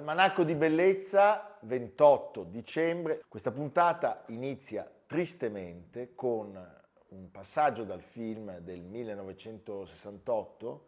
Almanacco di bellezza, 28 dicembre. Questa puntata inizia tristemente con un passaggio dal film del 1968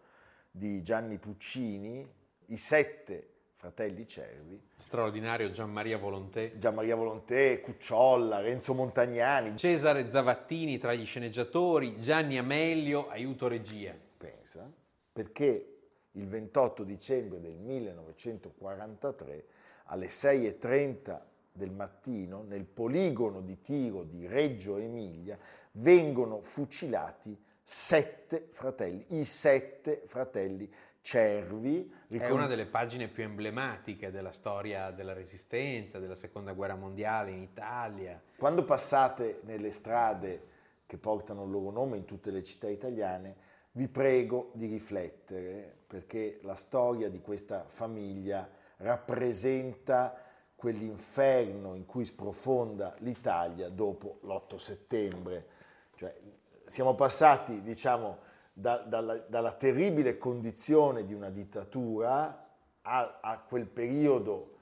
di Gianni Puccini, I sette fratelli cervi. Straordinario Gianmaria Volontè. Gianmaria Volontè, Cucciolla, Renzo Montagnani. Cesare Zavattini tra gli sceneggiatori, Gianni Amelio, aiuto regia. Pensa, perché il 28 dicembre del 1943 alle 6.30 del mattino nel poligono di tiro di Reggio Emilia vengono fucilati sette fratelli, i sette fratelli cervi. È una delle pagine più emblematiche della storia della resistenza, della seconda guerra mondiale in Italia. Quando passate nelle strade che portano il loro nome in tutte le città italiane, vi prego di riflettere perché la storia di questa famiglia rappresenta quell'inferno in cui sprofonda l'Italia dopo l'8 settembre. Cioè, siamo passati, diciamo, da, dalla, dalla, terribile condizione di una dittatura a, a quel periodo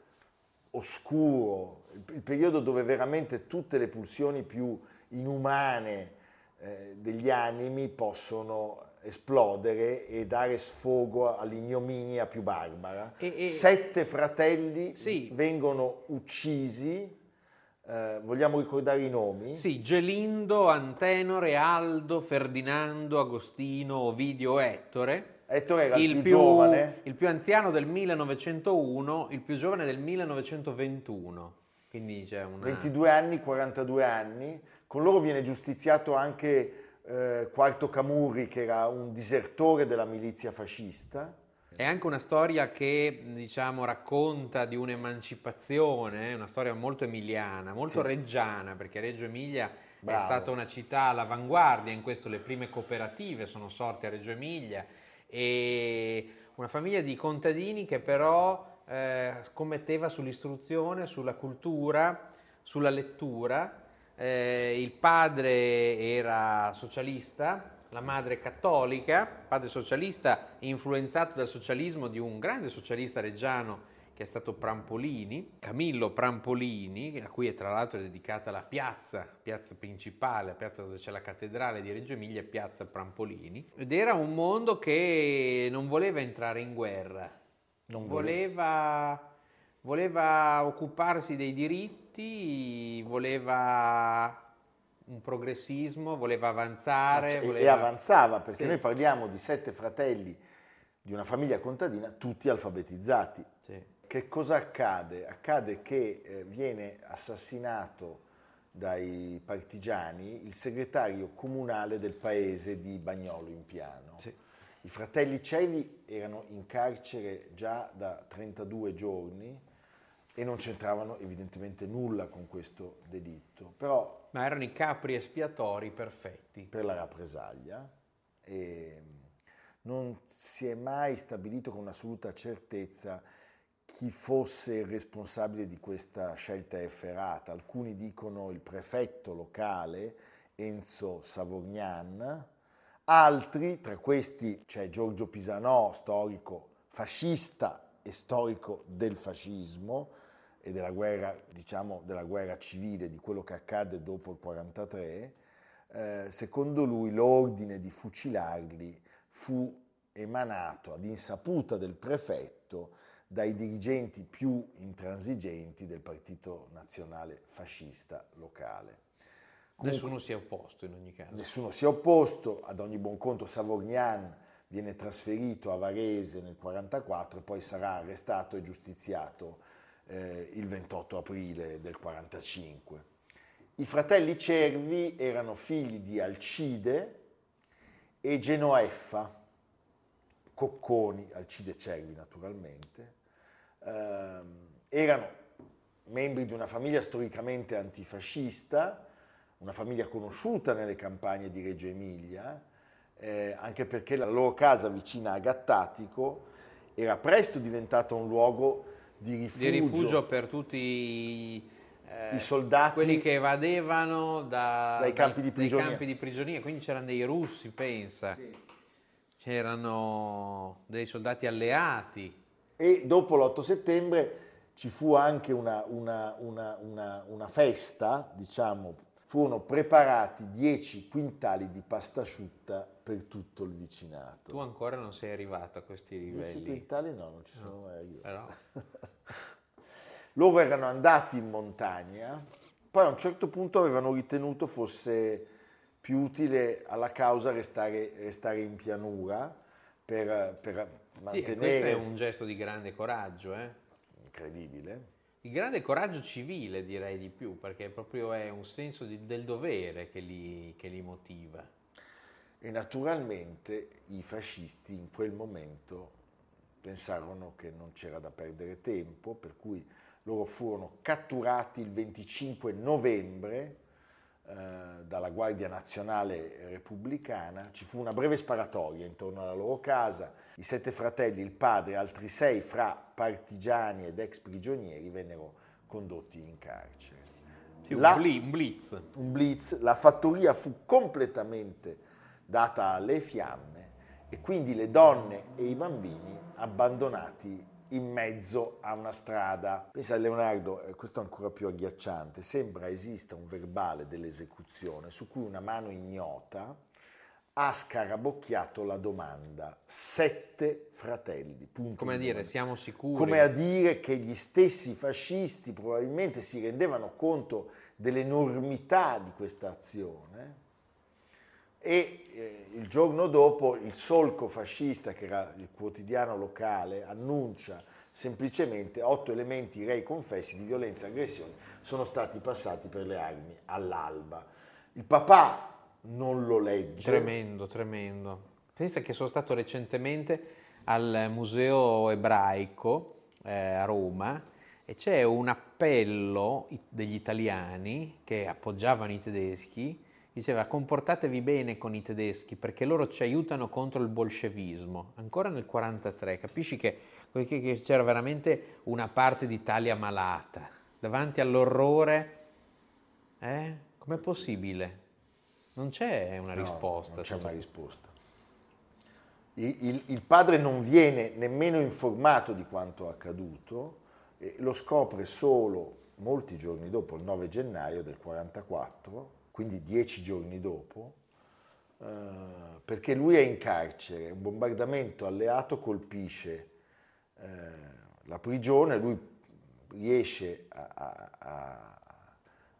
oscuro, il, periodo dove veramente tutte le pulsioni più inumane eh, degli animi possono esplodere e dare sfogo all'ignominia più barbara. E, e, Sette fratelli sì. vengono uccisi. Eh, vogliamo ricordare i nomi? Sì, Gelindo, Antenore, Aldo, Ferdinando, Agostino, Ovidio, Ettore. Ettore era il, il più, giovane. Il più anziano del 1901, il più giovane del 1921. Quindi c'è una... 22 anni, 42 anni. Con loro viene giustiziato anche eh, Quarto Camurri che era un disertore della milizia fascista. È anche una storia che diciamo, racconta di un'emancipazione, una storia molto emiliana, molto sì. reggiana, perché Reggio Emilia Bravo. è stata una città all'avanguardia, in questo le prime cooperative sono sorte a Reggio Emilia e una famiglia di contadini che però eh, scommetteva sull'istruzione, sulla cultura, sulla lettura eh, il padre era socialista, la madre cattolica, padre socialista influenzato dal socialismo di un grande socialista reggiano che è stato Prampolini, Camillo Prampolini, a cui è tra l'altro dedicata la piazza, piazza principale, la piazza dove c'è la cattedrale di Reggio Emilia, piazza Prampolini. Ed era un mondo che non voleva entrare in guerra, non voleva, voleva occuparsi dei diritti diritti, voleva un progressismo, voleva avanzare. E, voleva... e avanzava, perché sì. noi parliamo di sette fratelli di una famiglia contadina, tutti alfabetizzati. Sì. Che cosa accade? Accade che eh, viene assassinato dai partigiani il segretario comunale del paese di Bagnolo in Piano. Sì. I fratelli Cevi erano in carcere già da 32 giorni e non c'entravano evidentemente nulla con questo delitto. Però, Ma erano i capri espiatori perfetti. Per la rappresaglia. E non si è mai stabilito con assoluta certezza chi fosse il responsabile di questa scelta efferata. Alcuni dicono il prefetto locale Enzo Savorgnan, altri, tra questi c'è Giorgio Pisanò, storico fascista e storico del fascismo, e della guerra, diciamo, della guerra civile, di quello che accadde dopo il 1943, eh, secondo lui l'ordine di fucilarli fu emanato ad insaputa del prefetto dai dirigenti più intransigenti del Partito Nazionale Fascista locale. Comunque, nessuno si è opposto in ogni caso. Nessuno si è opposto, ad ogni buon conto Savorgnan viene trasferito a Varese nel 1944 e poi sarà arrestato e giustiziato eh, il 28 aprile del 1945. I fratelli Cervi erano figli di Alcide e Genoeffa, Cocconi, Alcide Cervi naturalmente, eh, erano membri di una famiglia storicamente antifascista, una famiglia conosciuta nelle campagne di Reggio Emilia, eh, anche perché la loro casa vicina a Gattatico era presto diventata un luogo di rifugio, di rifugio per tutti i, eh, i soldati quelli che evadevano da, dai, campi di prigionia. campi di prigionia, quindi c'erano dei russi, pensa, sì. c'erano dei soldati alleati. E dopo l'8 settembre ci fu anche una, una, una, una festa, diciamo, furono preparati 10 quintali di pasta asciutta per tutto il vicinato. Tu ancora non sei arrivato a questi livelli? 10 quintali no, non ci sono no, mai arrivato. Però... Loro erano andati in montagna, poi a un certo punto avevano ritenuto fosse più utile alla causa restare, restare in pianura per, per mantenere... Sì, questo è un gesto di grande coraggio, eh? Incredibile il grande coraggio civile direi di più, perché proprio è un senso di, del dovere che li, che li motiva. E naturalmente i fascisti in quel momento pensarono che non c'era da perdere tempo, per cui loro furono catturati il 25 novembre eh, dalla Guardia Nazionale Repubblicana, ci fu una breve sparatoria intorno alla loro casa, i sette fratelli, il padre e altri sei fra partigiani ed ex prigionieri vennero condotti in carcere. Sì, la, un blitz. Un blitz, la fattoria fu completamente data alle fiamme e quindi le donne e i bambini abbandonati in mezzo a una strada. Pensa a Leonardo, eh, questo è ancora più agghiacciante, sembra esista un verbale dell'esecuzione su cui una mano ignota ha scarabocchiato la domanda sette fratelli. Come a dire, siamo sicuri. Come a dire che gli stessi fascisti probabilmente si rendevano conto dell'enormità di questa azione e eh, il giorno dopo il solco fascista, che era il quotidiano locale, annuncia semplicemente otto elementi rei confessi di violenza e aggressione sono stati passati per le armi all'alba. Il papà non lo legge. Tremendo, tremendo. Pensa che sono stato recentemente al Museo Ebraico eh, a Roma e c'è un appello degli italiani che appoggiavano i tedeschi diceva comportatevi bene con i tedeschi perché loro ci aiutano contro il bolscevismo. Ancora nel 1943, capisci che, che c'era veramente una parte d'Italia malata. Davanti all'orrore, eh? com'è possibile? Non c'è una no, risposta. Non c'è una risposta. Il, il, il, padre non viene nemmeno informato di quanto accaduto, lo scopre solo molti giorni dopo, il 9 gennaio del 1944, quindi dieci giorni dopo, eh, perché lui è in carcere, un bombardamento alleato colpisce eh, la prigione, lui riesce a, a, a,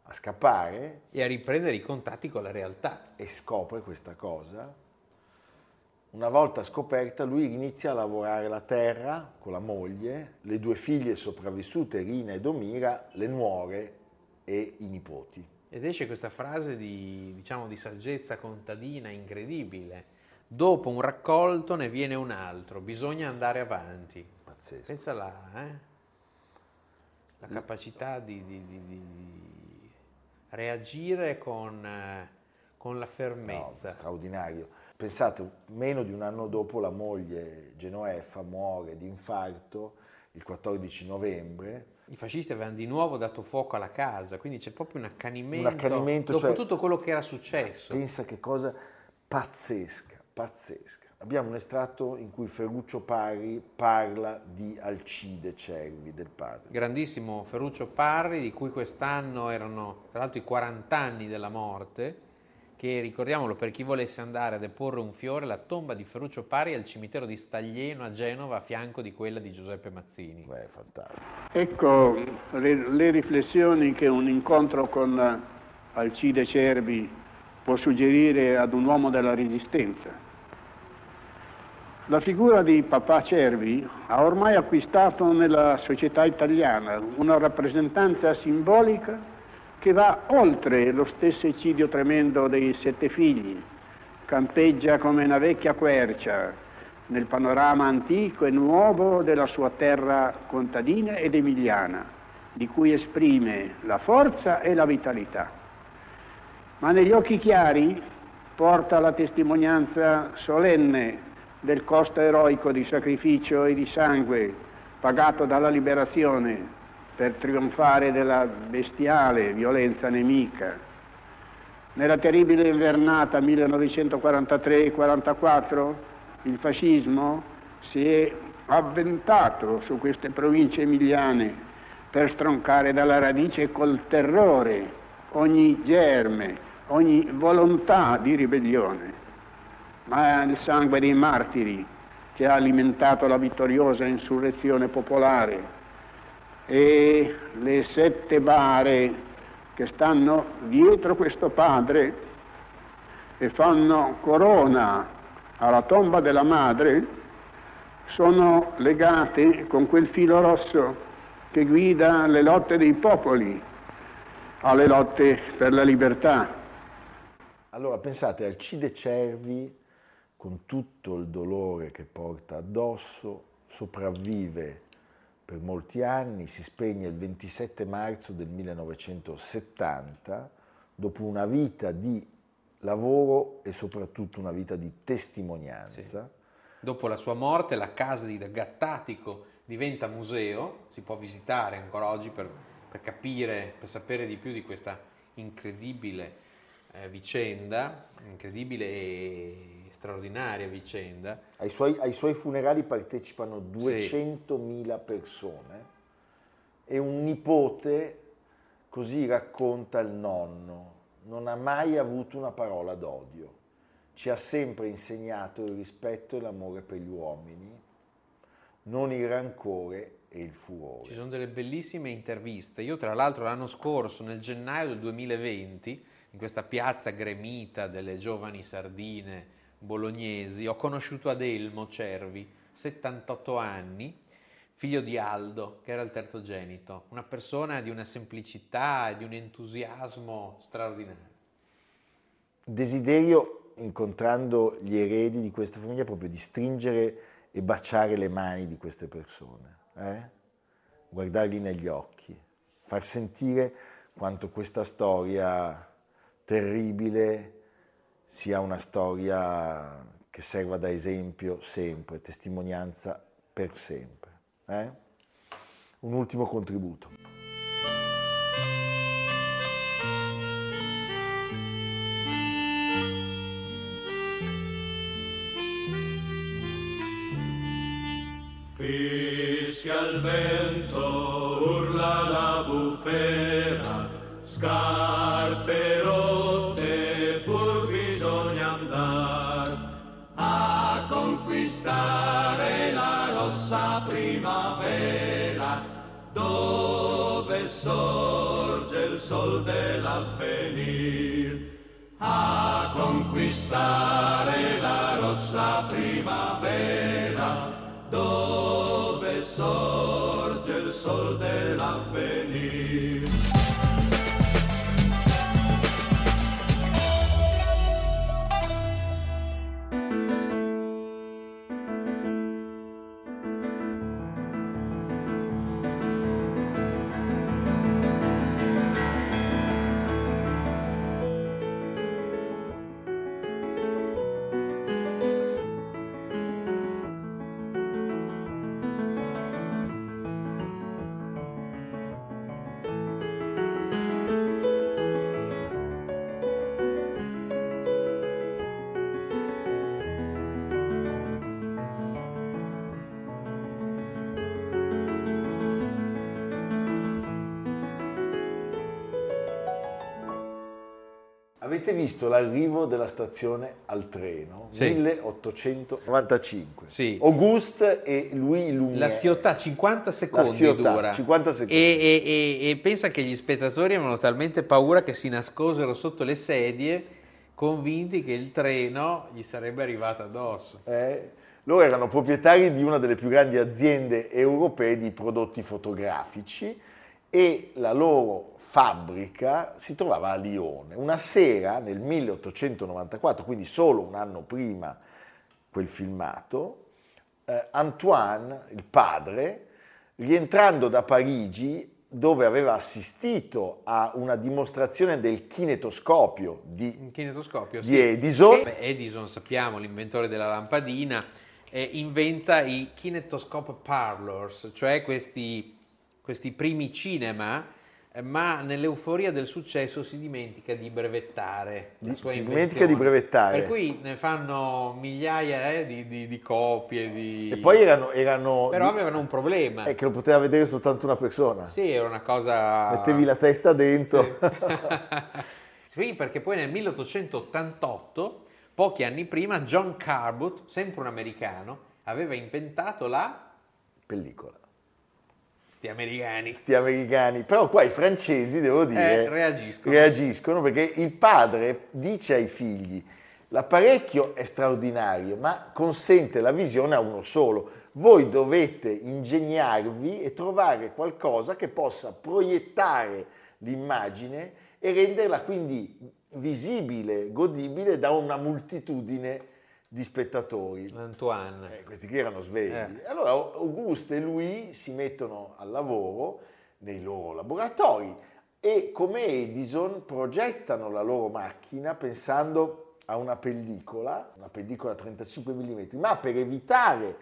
a, scappare e a riprendere i contatti con la realtà. E scopre questa cosa. Una volta scoperta, lui inizia a lavorare la terra con la moglie, le due figlie sopravvissute, Rina e Domira, le nuore e i nipoti. Ed esce questa frase di, diciamo, di saggezza contadina incredibile. Dopo un raccolto ne viene un altro, bisogna andare avanti. Pazzesco. Pensa là, eh? La capacità di, di, di reagire con, con, la fermezza. No, straordinario. Pensate, meno di un anno dopo la moglie Genoeffa muore di infarto il 14 novembre i fascisti avevano di nuovo dato fuoco alla casa, quindi c'è proprio un accanimento, un accanimento dopo cioè, tutto quello che era successo. Pensa che cosa pazzesca, pazzesca. Abbiamo un estratto in cui Ferruccio Parri parla di Alcide Cervi, del padre. Grandissimo Ferruccio Parri, di cui quest'anno erano tra l'altro i 40 anni della morte, che ricordiamolo per chi volesse andare a deporre un fiore, la tomba di Ferruccio Pari al cimitero di Staglieno a Genova a fianco di quella di Giuseppe Mazzini. Beh, fantastico. Ecco le, le riflessioni che un incontro con Alcide Cervi può suggerire ad un uomo della Resistenza. La figura di Papà Cervi ha ormai acquistato nella società italiana una rappresentanza simbolica che va oltre lo stesso eccidio tremendo dei sette figli, campeggia come una vecchia quercia nel panorama antico e nuovo della sua terra contadina ed emiliana, di cui esprime la forza e la vitalità. Ma negli occhi chiari porta la testimonianza solenne del costo eroico di sacrificio e di sangue pagato dalla liberazione per trionfare della bestiale violenza nemica. Nella terribile invernata 1943-44 il fascismo si è avventato su queste province emiliane per stroncare dalla radice col terrore ogni germe, ogni volontà di ribellione ma è il sangue dei martiri che ha alimentato la vittoriosa insurrezione popolare e le sette bare che stanno dietro questo padre e fanno corona alla tomba della madre sono legate con quel filo rosso che guida le lotte dei popoli alle lotte per la libertà. Allora pensate, Alcide Cervi con tutto il dolore che porta addosso, sopravvive per molti anni, si spegne il 27 marzo del 1970 dopo una vita di lavoro e soprattutto una vita di testimonianza. Sì. Dopo la sua morte la casa di Gattatico diventa museo, si può visitare ancora oggi per, per capire, per sapere di più di questa incredibile eh, vicenda, incredibile e straordinaria vicenda. Ai suoi, ai suoi funerali partecipano 200.000 sì. persone e un nipote così racconta il nonno, non ha mai avuto una parola d'odio, ci ha sempre insegnato il rispetto e l'amore per gli uomini, non il rancore e il furore. Ci sono delle bellissime interviste. Io tra l'altro l'anno scorso, nel gennaio del 2020, in questa piazza gremita delle giovani sardine bolognesi, ho conosciuto Adelmo Cervi, 78 anni, figlio di Aldo, che era il terzogenito, una persona di una semplicità e di un entusiasmo straordinario. Desiderio, incontrando gli eredi di questa famiglia, proprio di stringere e baciare le mani di queste persone, eh? guardarli negli occhi, far sentire quanto questa storia terribile sia una storia che serva da esempio sempre, testimonianza per sempre. Eh? Un ultimo contributo. Fischia il vento, urla la bufera, scarpe Avete visto l'arrivo della stazione al treno? Sì. 1895. Sì. Auguste e Louis Lumière. La Ciotat, 50 secondi Ciotat, dura. 50 secondi. E, e, e, e, pensa che gli spettatori avevano talmente paura che si nascosero sotto le sedie convinti che il treno gli sarebbe arrivato addosso. Eh, loro erano proprietari di una delle più grandi aziende europee di prodotti fotografici e la loro fabbrica si trovava a Lione. Una sera nel 1894, quindi solo un anno prima quel filmato, eh, Antoine, il padre, rientrando da Parigi, dove aveva assistito a una dimostrazione del kinetoscopio di, kinetoscopio, di sì. Edison. Beh, Edison, sappiamo, l'inventore della lampadina, eh, inventa i kinetoscope parlors, cioè questi, questi primi cinema ma nell'euforia del successo si dimentica di brevettare sua si dimentica di brevettare. Per cui ne fanno migliaia eh, di, di, di, copie di... e poi erano, erano però avevano un problema. è che lo poteva vedere soltanto una persona. Sì era una cosa mettevi la testa dentro. Sì, sì perché poi nel 1888 pochi anni prima John Carbut sempre un americano aveva inventato la pellicola Sti americani. Sti americani. Però qua i francesi, devo dire, eh, reagiscono. reagiscono perché il padre dice ai figli l'apparecchio è straordinario, ma consente la visione a uno solo. Voi dovete ingegnarvi e trovare qualcosa che possa proiettare l'immagine e renderla quindi visibile, godibile da una moltitudine di spettatori. Antoine. Eh, questi qui erano svegli. Eh. Allora Auguste e lui si mettono al lavoro nei loro laboratori e come Edison progettano la loro macchina pensando a una pellicola, una pellicola 35 mm, ma per evitare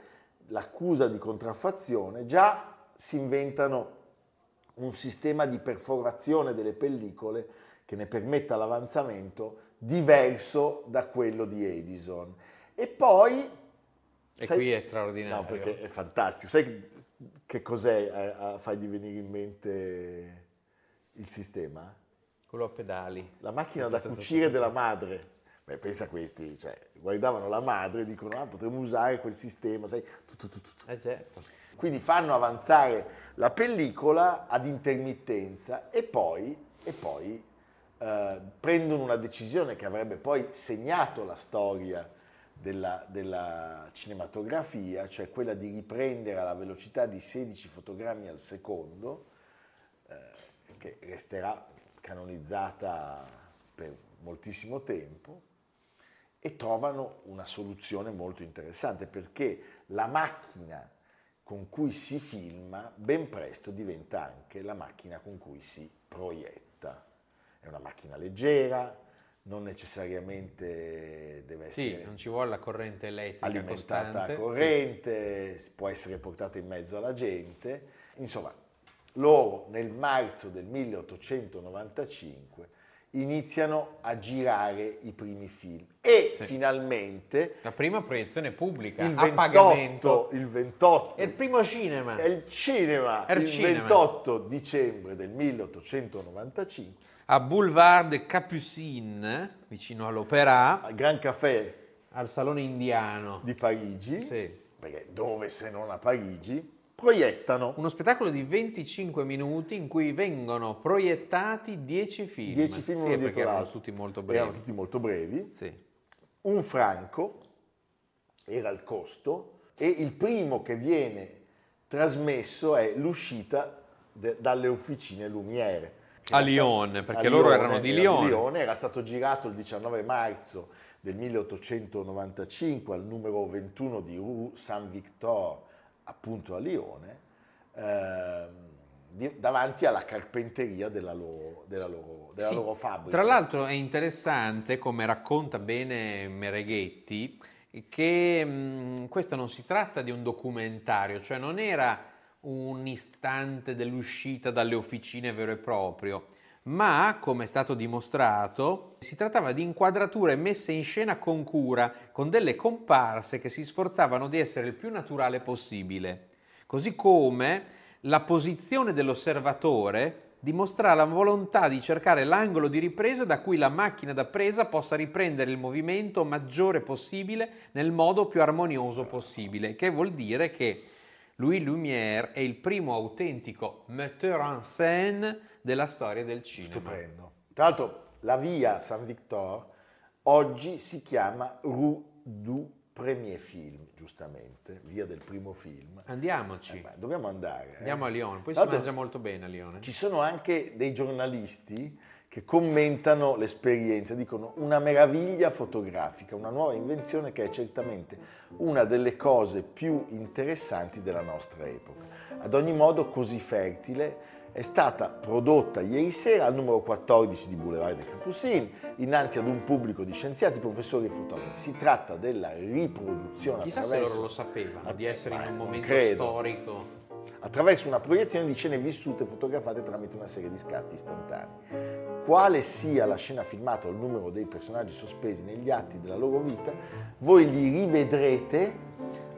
l'accusa di contraffazione già si inventano un sistema di perforazione delle pellicole che ne permetta l'avanzamento diverso da quello di Edison. E poi... E sai, qui è straordinario. No, perché è fantastico. Sai che, che cos'è a, a fargli venire in mente il sistema? Quello a pedali. La macchina da cucire della madre. Beh, pensa a questi, cioè, guardavano la madre e dicono, ah, potremmo usare quel sistema, sai, tutto, tutto, tutto. Eh certo. Quindi fanno avanzare la pellicola ad intermittenza e poi, e poi eh, prendono una decisione che avrebbe poi segnato la storia della, della, cinematografia, cioè quella di riprendere alla velocità di 16 fotogrammi al secondo, eh, che resterà canonizzata per moltissimo tempo, e trovano una soluzione molto interessante perché la macchina con cui si filma ben presto diventa anche la macchina con cui si proietta. È una macchina leggera, non necessariamente deve essere... Sì, non ci vuole la corrente elettrica alimentata costante. a corrente, sì. può essere portata in mezzo alla gente. Insomma, loro nel marzo del 1895 iniziano a girare i primi film e sì. finalmente la prima proiezione pubblica il 28, a pagamento il 28 è il primo cinema è il cinema è il, il cinema. 28 dicembre del 1895 a Boulevard Capucine, vicino all'Opéra. Al Gran Café. Al Salone Indiano. Di Parigi. Sì. Perché dove se non a Parigi? Proiettano. Uno spettacolo di 25 minuti in cui vengono proiettati 10 film. 10 film sì, perché erano tutti molto brevi. Erano tutti molto brevi. Sì. Un franco era il costo e il primo che viene trasmesso è l'uscita de- dalle officine Lumiere a Lione, perché a loro Lione, erano di Lione. Era, Lione. era stato girato il 19 marzo del 1895 al numero 21 di Rue Saint-Victor, appunto a Lione, eh, di, davanti alla carpenteria della loro, della loro, della sì, loro fabbrica. Tra l'altro è interessante, come racconta bene Mereghetti, che mh, questo non si tratta di un documentario, cioè non era un istante dell'uscita dalle officine vero e proprio, ma, come è stato dimostrato, si trattava di inquadrature messe in scena con cura, con delle comparse che si sforzavano di essere il più naturale possibile, così come la posizione dell'osservatore dimostra la volontà di cercare l'angolo di ripresa da cui la macchina da presa possa riprendere il movimento maggiore possibile nel modo più armonioso possibile, che vuol dire che Louis Lumière è il primo autentico metteur en scène della storia del cinema. Stupendo. Tra l'altro la via Saint-Victor oggi si chiama Rue du premier film, giustamente, via del primo film. Andiamoci. Eh, beh, dobbiamo andare. eh. Andiamo a Lione, poi Tra si mangia molto bene a Lione. Ci sono anche dei giornalisti che commentano l'esperienza, dicono una meraviglia fotografica, una nuova invenzione che è certamente una delle cose più interessanti della nostra epoca. Ad ogni modo così fertile è stata prodotta ieri sera al numero 14 di Boulevard dei Capucines, innanzi ad un pubblico di scienziati, professori e fotografi. Si tratta della riproduzione Chissà se attraverso loro lo sapevano di essere in un momento credo. storico. Attraverso una proiezione di scene vissute fotografate tramite una serie di scatti istantanei. Quale sia la scena filmata o il numero dei personaggi sospesi negli atti della loro vita, voi li rivedrete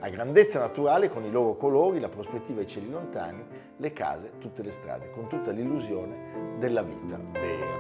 a grandezza naturale con i loro colori, la prospettiva ai cieli lontani, le case, tutte le strade, con tutta l'illusione della vita vera.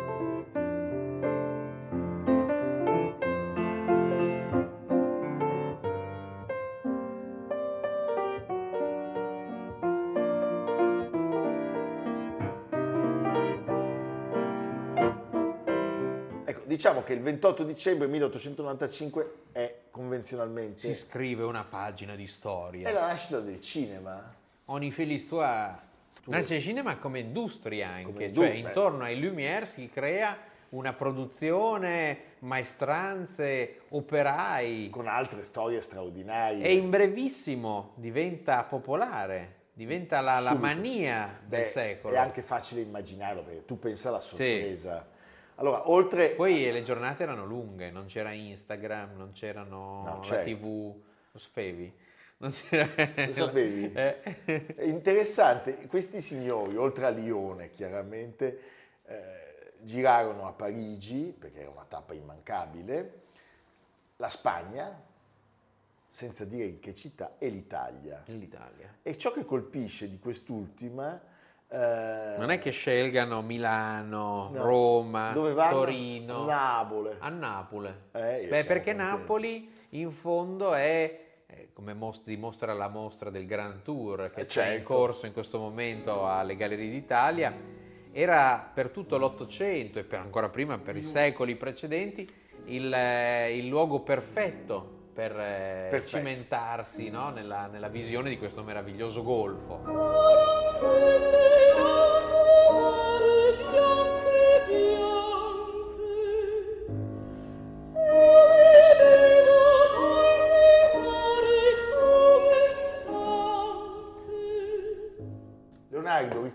Diciamo che il 28 dicembre 1895 è convenzionalmente Si scrive una pagina di storia. è la nascita del cinema. Ogni l'histoire. Nasce il cinema come industria anche, Come cioè industria. intorno ai Lumière si crea una produzione, maestranze, operai con altre storie straordinarie. e in brevissimo diventa popolare, diventa la, la mania del Beh, secolo. È anche facile immaginarlo perché tu pensa alla sorpresa. Allora, oltre Poi le giornate erano lunghe, non c'era Instagram, non c'erano No, la certo. tv, lo sapevi? Non c'era... Lo sapevi? Eh. È interessante, questi signori, oltre a Lione chiaramente, eh, girarono a Parigi, perché era una tappa immancabile, la Spagna, senza dire in che città, e l'Italia. L'Italia. E ciò che colpisce di quest'ultima... eh, Non è che scelgano Milano, no, Roma? Torino, Napoli. a Napoli. Eh, Beh, perché contento. Napoli in fondo è, eh, come mos- dimostra la mostra del Grand Tour che Eh, c'è in certo. corso in questo momento alle Gallerie d'Italia, era per tutto l'Ottocento e per ancora prima per i secoli precedenti il, eh, il luogo perfetto per eh, Perfetto. cimentarsi no, nella, nella visione di questo meraviglioso golfo.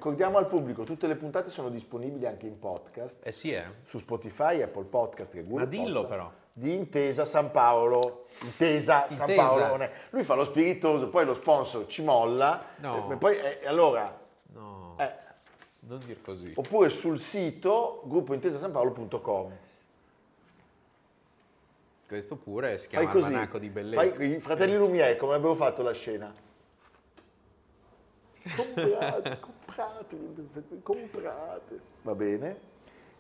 Ricordiamo al pubblico, tutte le puntate sono disponibili anche in podcast Eh sì, eh. su Spotify, Apple Podcast e Google Ma dillo Podcast, però. Di Intesa San Paolo. Intesa, San Intesa. Paolo. non è- Lui fa lo spiritoso, poi lo sponsor ci molla. No. E poi, eh, allora, No, eh, non dir così. oppure sul sito gruppointesasanpaolo.com. Questo pure si chiama. Almanacco di Bellezza. Fai, I fratelli Lumière, come abbiamo fatto la scena? Comprate, comprate, comprate. Va bene.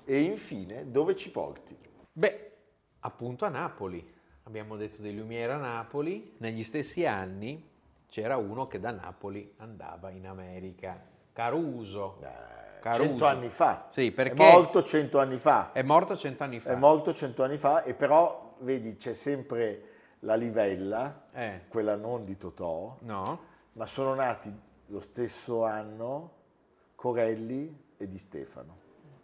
E infine, dove ci porti? Beh, appunto a Napoli. Abbiamo detto dei Lumiere a Napoli. Negli stessi anni c'era uno che da Napoli andava in America. Caruso. Caruso. Cento anni fa. Sì, perché È morto cento anni fa. è morto cent'anni fa. È morto cento anni fa e però, vedi, c'è sempre la livella, Eh. quella non di Totò, No? ma sono nati lo stesso anno Corelli e Di Stefano,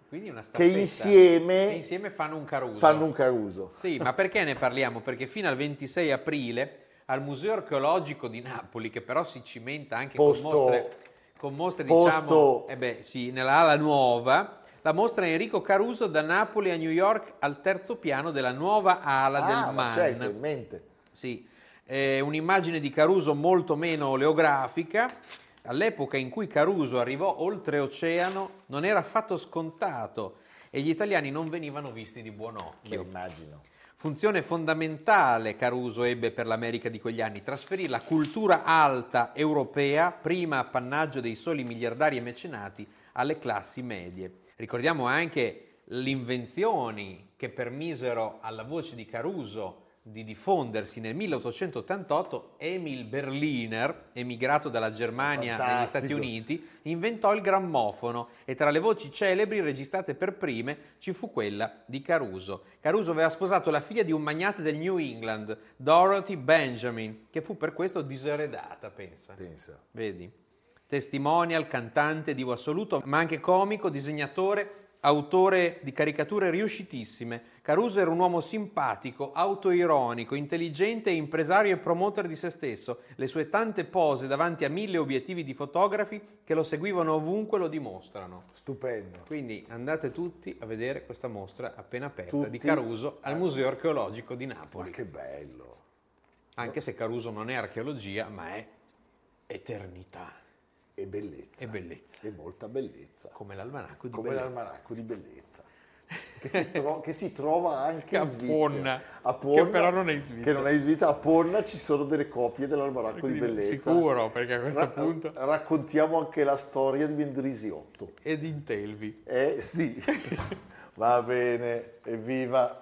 Quindi una che insieme Che insieme fanno un Caruso. fanno un Caruso. Sì, ma perché ne parliamo? Perché fino al 26 aprile al Museo Archeologico di Napoli, che però si cimenta anche Posto- con mostre, con mostre posto- diciamo, eh beh, sì, nella ala nuova, la mostra Enrico Caruso da Napoli a New York al terzo piano della nuova ala Ah, del ma MAN. certo, in mente. Sì, è un'immagine di Caruso molto meno oleografica. All'epoca in cui Caruso arrivò oltreoceano non era affatto scontato e gli italiani non venivano visti di buon Beh, occhio. immagino. Funzione fondamentale Caruso ebbe per l'America di quegli anni, trasferì la cultura alta europea, prima appannaggio dei soli miliardari e mecenati, alle classi medie. Ricordiamo anche le invenzioni che permisero alla voce di Caruso di diffondersi nel 1888, Emil Berliner, emigrato dalla Germania Fantastico. negli Stati Uniti, inventò il grammofono e tra le voci celebri registrate per prime ci fu quella di Caruso. Caruso aveva sposato la figlia di un magnate del New England, Dorothy Benjamin, che fu per questo diseredata, pensa. Pensa. Vedi? Testimonial, cantante, divo assoluto, ma anche comico, disegnatore, autore di caricature riuscitissime. Caruso era un uomo simpatico, autoironico, intelligente, impresario e promoter di se stesso. Le sue tante pose davanti a mille obiettivi di fotografi che lo seguivano ovunque lo dimostrano. Stupendo. Quindi andate tutti a vedere questa mostra appena aperta Tutti? di Caruso al Museo Archeologico di Ma Napoli. che bello. Anche se Caruso non è archeologia, ma è eternità E bellezza. e bellezza, E molta bellezza. come l'almanacco di Come bellezza. l'almanacco di bellezza. Che si, tro- che si trova anche A. Ponna, A Ponna, che però non è in Svizzera. Che non è in Svizzera. A Ponna ci sono delle copie dell'almanacco di bellezza. Sicuro, perché a questo Ra- punto... Raccontiamo anche la storia di Vendrisiotto. Ed in Telvi. Eh sì, va bene, evviva!